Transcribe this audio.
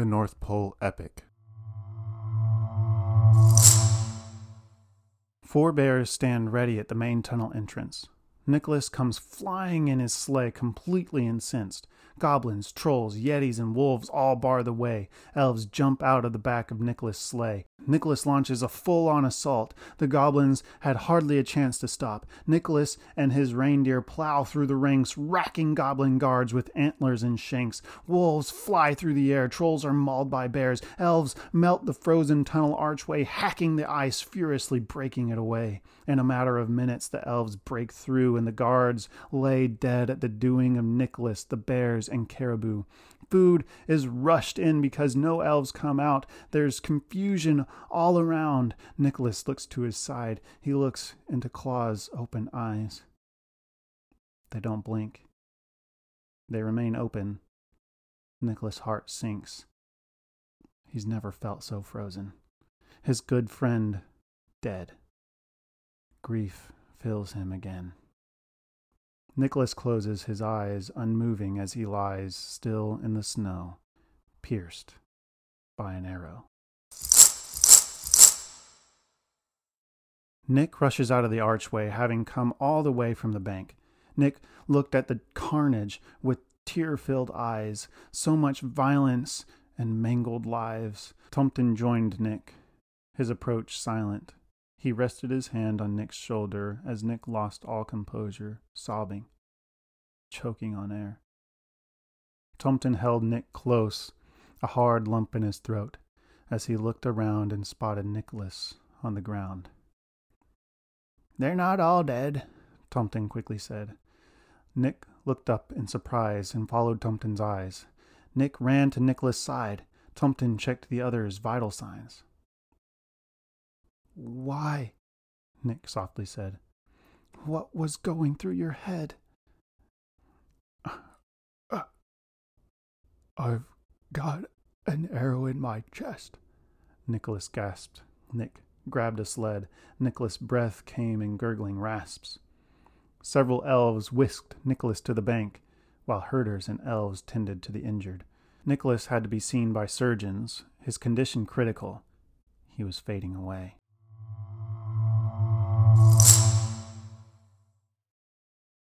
The North Pole Epic. Four bears stand ready at the main tunnel entrance. Nicholas comes flying in his sleigh, completely incensed. Goblins, trolls, yetis, and wolves all bar the way. Elves jump out of the back of Nicholas' sleigh. Nicholas launches a full on assault. The goblins had hardly a chance to stop. Nicholas and his reindeer plow through the ranks, racking goblin guards with antlers and shanks. Wolves fly through the air. Trolls are mauled by bears. Elves melt the frozen tunnel archway, hacking the ice, furiously breaking it away. In a matter of minutes, the elves break through, and the guards lay dead at the doing of Nicholas, the bears, and Caribou. Food is rushed in because no elves come out. There's confusion all around. Nicholas looks to his side. He looks into Claw's open eyes. They don't blink. They remain open. Nicholas' heart sinks. He's never felt so frozen. His good friend dead. Grief fills him again. Nicholas closes his eyes, unmoving as he lies still in the snow, pierced by an arrow. Nick rushes out of the archway, having come all the way from the bank. Nick looked at the carnage with tear filled eyes, so much violence and mangled lives. Tumpton joined Nick, his approach silent. He rested his hand on Nick's shoulder as Nick lost all composure, sobbing, choking on air. Tumpton held Nick close, a hard lump in his throat, as he looked around and spotted Nicholas on the ground. They're not all dead, Tumpton quickly said. Nick looked up in surprise and followed Tumpton's eyes. Nick ran to Nicholas' side. Tumpton checked the other's vital signs. Why? Nick softly said. What was going through your head? Uh, I've got an arrow in my chest, Nicholas gasped. Nick grabbed a sled. Nicholas' breath came in gurgling rasps. Several elves whisked Nicholas to the bank, while herders and elves tended to the injured. Nicholas had to be seen by surgeons, his condition critical. He was fading away.